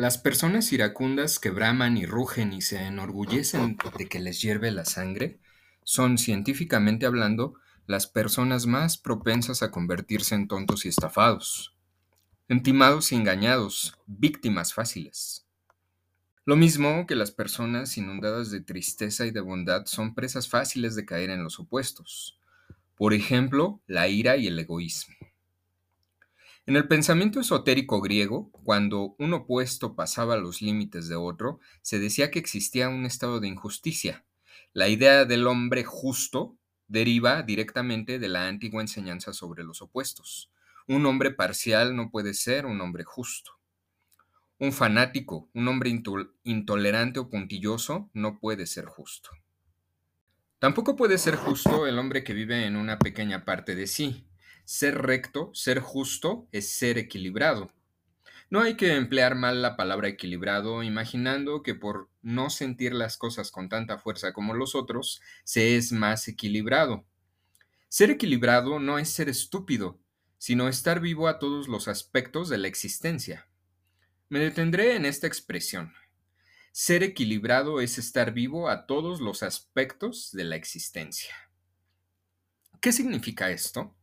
Las personas iracundas que braman y rugen y se enorgullecen de que les hierve la sangre son, científicamente hablando, las personas más propensas a convertirse en tontos y estafados, entimados y engañados, víctimas fáciles. Lo mismo que las personas inundadas de tristeza y de bondad son presas fáciles de caer en los opuestos, por ejemplo, la ira y el egoísmo. En el pensamiento esotérico griego, cuando un opuesto pasaba los límites de otro, se decía que existía un estado de injusticia. La idea del hombre justo deriva directamente de la antigua enseñanza sobre los opuestos. Un hombre parcial no puede ser un hombre justo. Un fanático, un hombre intolerante o puntilloso no puede ser justo. Tampoco puede ser justo el hombre que vive en una pequeña parte de sí, ser recto, ser justo, es ser equilibrado. No hay que emplear mal la palabra equilibrado imaginando que por no sentir las cosas con tanta fuerza como los otros, se es más equilibrado. Ser equilibrado no es ser estúpido, sino estar vivo a todos los aspectos de la existencia. Me detendré en esta expresión. Ser equilibrado es estar vivo a todos los aspectos de la existencia. ¿Qué significa esto?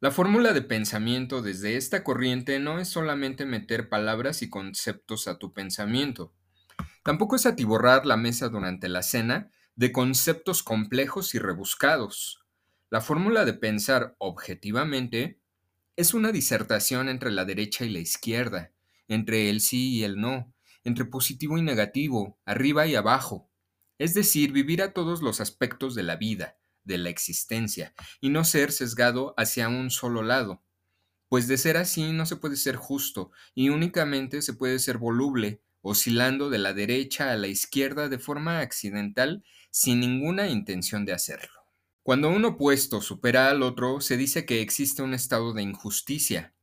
La fórmula de pensamiento desde esta corriente no es solamente meter palabras y conceptos a tu pensamiento. Tampoco es atiborrar la mesa durante la cena de conceptos complejos y rebuscados. La fórmula de pensar objetivamente es una disertación entre la derecha y la izquierda, entre el sí y el no, entre positivo y negativo, arriba y abajo. Es decir, vivir a todos los aspectos de la vida, de la existencia y no ser sesgado hacia un solo lado. Pues de ser así no se puede ser justo y únicamente se puede ser voluble, oscilando de la derecha a la izquierda de forma accidental sin ninguna intención de hacerlo. Cuando un opuesto supera al otro, se dice que existe un estado de injusticia.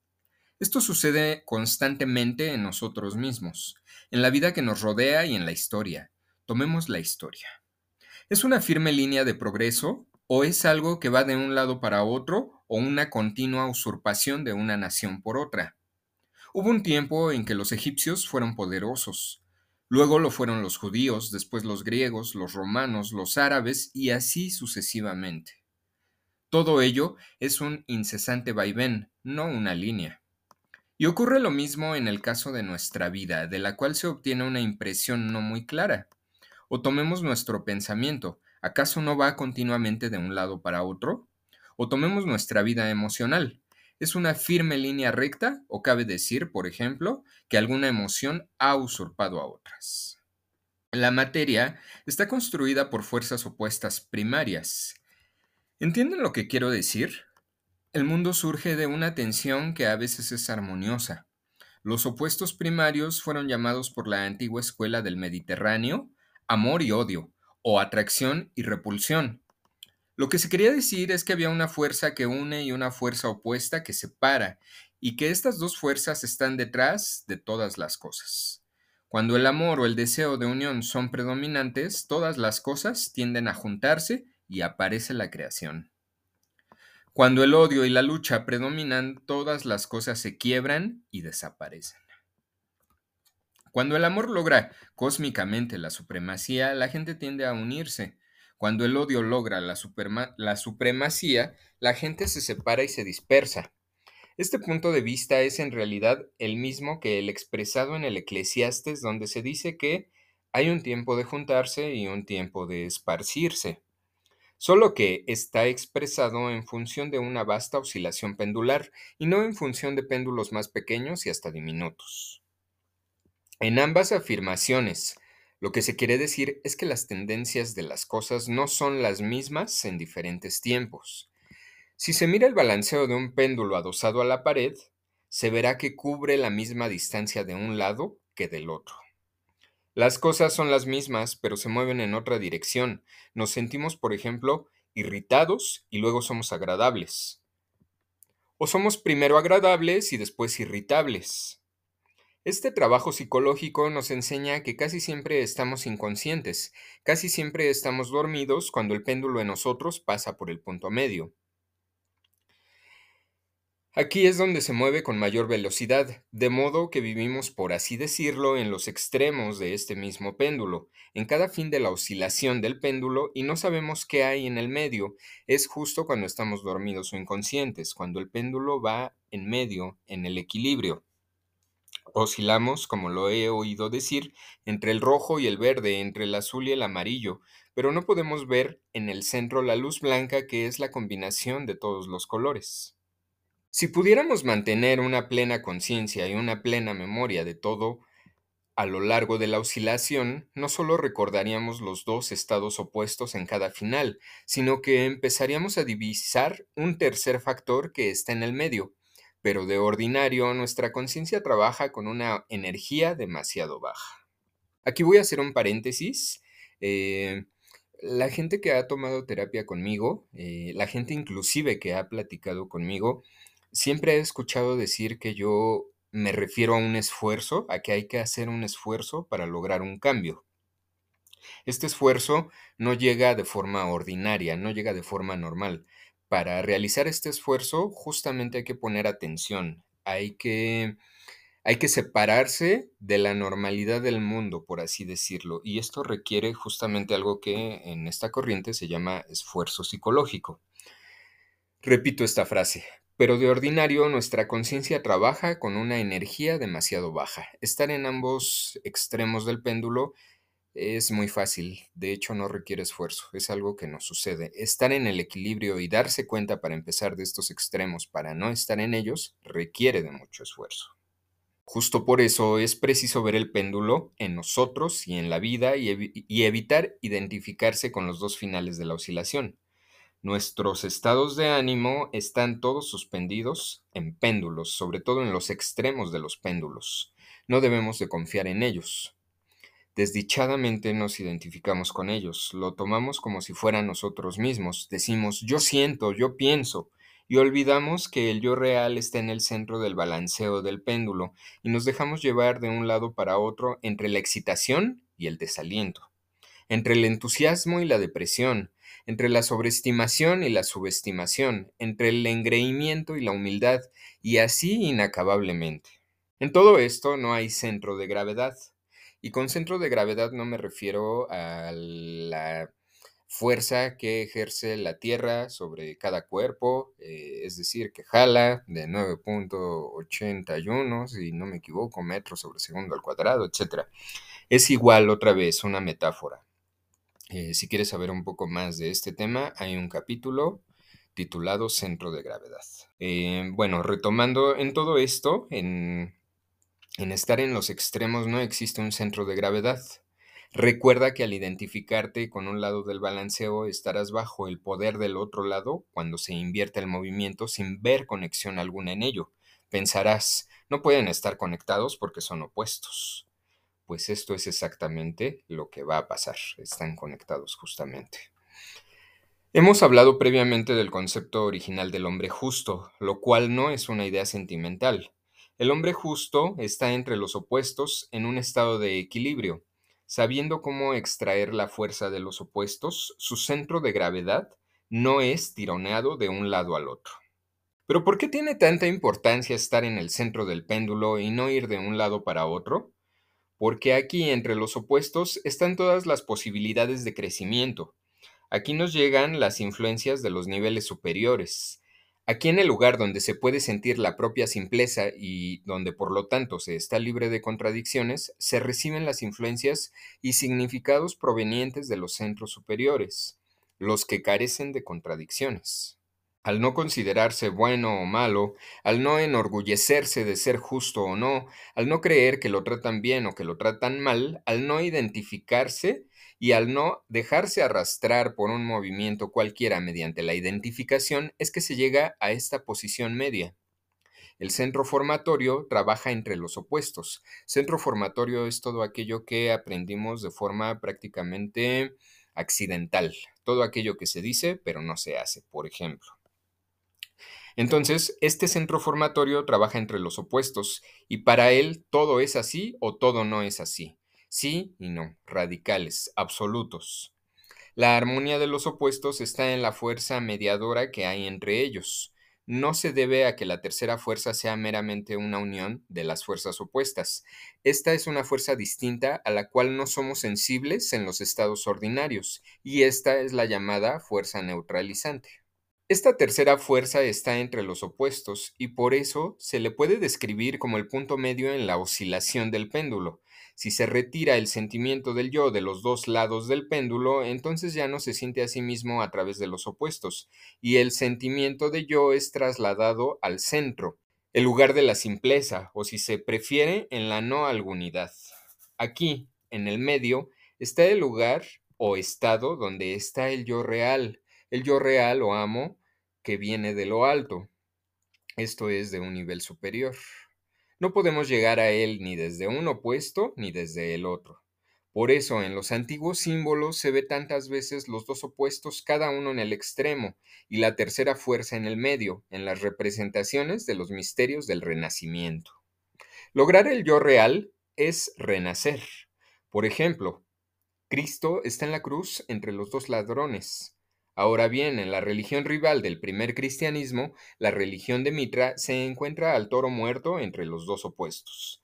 Esto sucede constantemente en nosotros mismos, en la vida que nos rodea y en la historia. Tomemos la historia. ¿Es una firme línea de progreso o es algo que va de un lado para otro o una continua usurpación de una nación por otra. Hubo un tiempo en que los egipcios fueron poderosos, luego lo fueron los judíos, después los griegos, los romanos, los árabes y así sucesivamente. Todo ello es un incesante vaivén, no una línea. Y ocurre lo mismo en el caso de nuestra vida, de la cual se obtiene una impresión no muy clara. O tomemos nuestro pensamiento, ¿Acaso no va continuamente de un lado para otro? O tomemos nuestra vida emocional. ¿Es una firme línea recta o cabe decir, por ejemplo, que alguna emoción ha usurpado a otras? La materia está construida por fuerzas opuestas primarias. ¿Entienden lo que quiero decir? El mundo surge de una tensión que a veces es armoniosa. Los opuestos primarios fueron llamados por la antigua escuela del Mediterráneo amor y odio, o atracción y repulsión. Lo que se quería decir es que había una fuerza que une y una fuerza opuesta que separa, y que estas dos fuerzas están detrás de todas las cosas. Cuando el amor o el deseo de unión son predominantes, todas las cosas tienden a juntarse y aparece la creación. Cuando el odio y la lucha predominan, todas las cosas se quiebran y desaparecen. Cuando el amor logra cósmicamente la supremacía, la gente tiende a unirse. Cuando el odio logra la, supremacía, la gente se separa y se dispersa. Este punto de vista es en realidad el mismo que el expresado en el Eclesiastes, donde se dice que hay un tiempo de juntarse y un tiempo de esparcirse, solo que está expresado en función de una vasta oscilación pendular y no en función de péndulos más pequeños y hasta diminutos. En ambas afirmaciones, lo que se quiere decir es que las tendencias de las cosas no son las mismas en diferentes tiempos. Si se mira el balanceo de un péndulo adosado a la pared, se verá que cubre la misma distancia de un lado que del otro. Las cosas son las mismas, pero se mueven en otra dirección. Nos sentimos, por ejemplo, irritados y luego somos agradables. O somos primero agradables y después irritables. Este trabajo psicológico nos enseña que casi siempre estamos inconscientes, casi siempre estamos dormidos cuando el péndulo en nosotros pasa por el punto medio. Aquí es donde se mueve con mayor velocidad, de modo que vivimos, por así decirlo, en los extremos de este mismo péndulo, en cada fin de la oscilación del péndulo y no sabemos qué hay en el medio. Es justo cuando estamos dormidos o inconscientes, cuando el péndulo va en medio, en el equilibrio. Oscilamos, como lo he oído decir, entre el rojo y el verde, entre el azul y el amarillo, pero no podemos ver en el centro la luz blanca que es la combinación de todos los colores. Si pudiéramos mantener una plena conciencia y una plena memoria de todo a lo largo de la oscilación, no solo recordaríamos los dos estados opuestos en cada final, sino que empezaríamos a divisar un tercer factor que está en el medio. Pero de ordinario nuestra conciencia trabaja con una energía demasiado baja. Aquí voy a hacer un paréntesis. Eh, la gente que ha tomado terapia conmigo, eh, la gente inclusive que ha platicado conmigo, Siempre he escuchado decir que yo me refiero a un esfuerzo, a que hay que hacer un esfuerzo para lograr un cambio. Este esfuerzo no llega de forma ordinaria, no llega de forma normal. Para realizar este esfuerzo justamente hay que poner atención, hay que, hay que separarse de la normalidad del mundo, por así decirlo. Y esto requiere justamente algo que en esta corriente se llama esfuerzo psicológico. Repito esta frase, pero de ordinario nuestra conciencia trabaja con una energía demasiado baja. Estar en ambos extremos del péndulo es muy fácil, de hecho no requiere esfuerzo, es algo que nos sucede. Estar en el equilibrio y darse cuenta para empezar de estos extremos para no estar en ellos requiere de mucho esfuerzo. Justo por eso es preciso ver el péndulo en nosotros y en la vida y, y evitar identificarse con los dos finales de la oscilación. Nuestros estados de ánimo están todos suspendidos en péndulos, sobre todo en los extremos de los péndulos. No debemos de confiar en ellos. Desdichadamente nos identificamos con ellos, lo tomamos como si fueran nosotros mismos, decimos yo siento, yo pienso, y olvidamos que el yo real está en el centro del balanceo del péndulo y nos dejamos llevar de un lado para otro entre la excitación y el desaliento, entre el entusiasmo y la depresión, entre la sobreestimación y la subestimación, entre el engreimiento y la humildad, y así inacabablemente. En todo esto no hay centro de gravedad. Y con centro de gravedad no me refiero a la fuerza que ejerce la Tierra sobre cada cuerpo, eh, es decir, que jala de 9.81, si no me equivoco, metros sobre segundo al cuadrado, etc. Es igual otra vez una metáfora. Eh, si quieres saber un poco más de este tema, hay un capítulo titulado Centro de Gravedad. Eh, bueno, retomando en todo esto, en, en estar en los extremos no existe un centro de gravedad. Recuerda que al identificarte con un lado del balanceo estarás bajo el poder del otro lado cuando se invierta el movimiento sin ver conexión alguna en ello. Pensarás, no pueden estar conectados porque son opuestos pues esto es exactamente lo que va a pasar. Están conectados justamente. Hemos hablado previamente del concepto original del hombre justo, lo cual no es una idea sentimental. El hombre justo está entre los opuestos en un estado de equilibrio. Sabiendo cómo extraer la fuerza de los opuestos, su centro de gravedad no es tironeado de un lado al otro. Pero ¿por qué tiene tanta importancia estar en el centro del péndulo y no ir de un lado para otro? porque aquí entre los opuestos están todas las posibilidades de crecimiento. Aquí nos llegan las influencias de los niveles superiores. Aquí en el lugar donde se puede sentir la propia simpleza y donde por lo tanto se está libre de contradicciones, se reciben las influencias y significados provenientes de los centros superiores, los que carecen de contradicciones al no considerarse bueno o malo, al no enorgullecerse de ser justo o no, al no creer que lo tratan bien o que lo tratan mal, al no identificarse y al no dejarse arrastrar por un movimiento cualquiera mediante la identificación, es que se llega a esta posición media. El centro formatorio trabaja entre los opuestos. Centro formatorio es todo aquello que aprendimos de forma prácticamente accidental, todo aquello que se dice pero no se hace, por ejemplo. Entonces, este centro formatorio trabaja entre los opuestos y para él todo es así o todo no es así. Sí y no, radicales, absolutos. La armonía de los opuestos está en la fuerza mediadora que hay entre ellos. no se debe a que la tercera fuerza sea meramente una unión de las fuerzas opuestas. Esta es una fuerza distinta a la cual no somos sensibles en los estados ordinarios, y esta es la llamada fuerza neutralizante. Esta tercera fuerza está entre los opuestos y por eso se le puede describir como el punto medio en la oscilación del péndulo. Si se retira el sentimiento del yo de los dos lados del péndulo, entonces ya no se siente a sí mismo a través de los opuestos, y el sentimiento de yo es trasladado al centro, el lugar de la simpleza, o si se prefiere, en la no algunidad. Aquí, en el medio, está el lugar o estado donde está el yo real, el yo real o amo que viene de lo alto, esto es de un nivel superior. No podemos llegar a él ni desde un opuesto ni desde el otro. Por eso en los antiguos símbolos se ve tantas veces los dos opuestos cada uno en el extremo y la tercera fuerza en el medio, en las representaciones de los misterios del renacimiento. Lograr el yo real es renacer. Por ejemplo, Cristo está en la cruz entre los dos ladrones. Ahora bien, en la religión rival del primer cristianismo, la religión de Mitra, se encuentra al toro muerto entre los dos opuestos.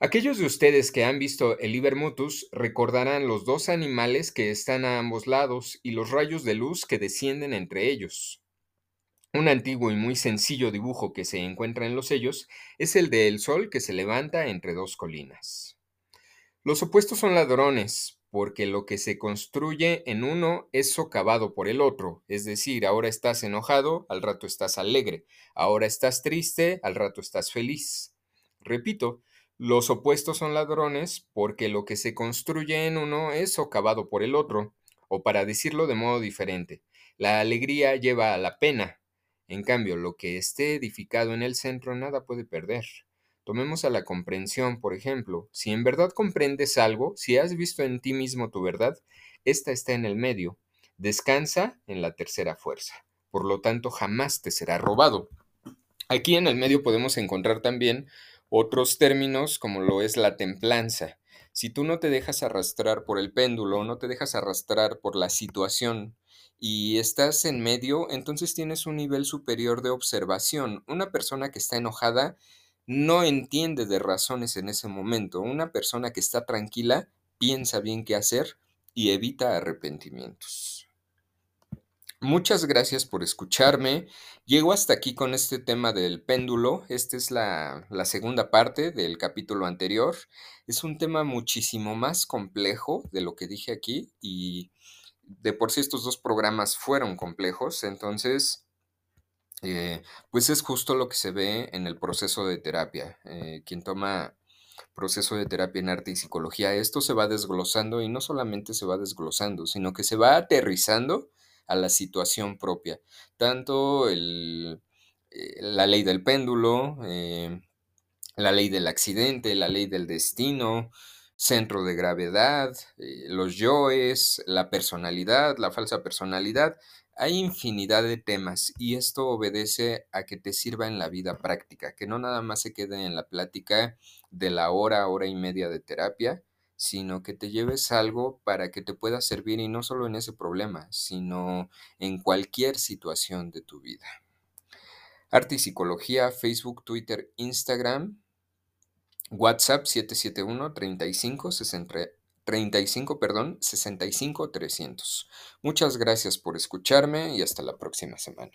Aquellos de ustedes que han visto el Liber Mutus recordarán los dos animales que están a ambos lados y los rayos de luz que descienden entre ellos. Un antiguo y muy sencillo dibujo que se encuentra en los sellos es el del sol que se levanta entre dos colinas. Los opuestos son ladrones, porque lo que se construye en uno es socavado por el otro, es decir, ahora estás enojado, al rato estás alegre, ahora estás triste, al rato estás feliz. Repito, los opuestos son ladrones porque lo que se construye en uno es socavado por el otro, o para decirlo de modo diferente, la alegría lleva a la pena, en cambio, lo que esté edificado en el centro nada puede perder. Tomemos a la comprensión, por ejemplo. Si en verdad comprendes algo, si has visto en ti mismo tu verdad, esta está en el medio. Descansa en la tercera fuerza. Por lo tanto, jamás te será robado. Aquí en el medio podemos encontrar también otros términos como lo es la templanza. Si tú no te dejas arrastrar por el péndulo, no te dejas arrastrar por la situación y estás en medio, entonces tienes un nivel superior de observación. Una persona que está enojada no entiende de razones en ese momento. Una persona que está tranquila piensa bien qué hacer y evita arrepentimientos. Muchas gracias por escucharme. Llego hasta aquí con este tema del péndulo. Esta es la, segunda parte del capítulo anterior. Es un tema muchísimo más complejo de lo que dije aquí y de por sí estos dos programas fueron complejos. Entonces, eh, pues es justo lo que se ve en el proceso de terapia. Eh, quien toma proceso de terapia en arte y psicología, esto se va desglosando y no solamente se va desglosando, sino que se va aterrizando a la situación propia. Tanto el, eh, la ley del péndulo, la ley del accidente, la ley del destino, centro de gravedad, los yoes, la personalidad, la falsa personalidad, hay infinidad de temas y esto obedece a que te sirva en la vida práctica, que no nada más se quede en la plática de la hora, hora y media de terapia, sino que te lleves algo para que te pueda servir y no solo en ese problema, sino en cualquier situación de tu vida. Arte y Psicología, Facebook, Twitter, Instagram, WhatsApp 771 35 35, perdón, 65 300. Muchas gracias por escucharme y hasta la próxima semana.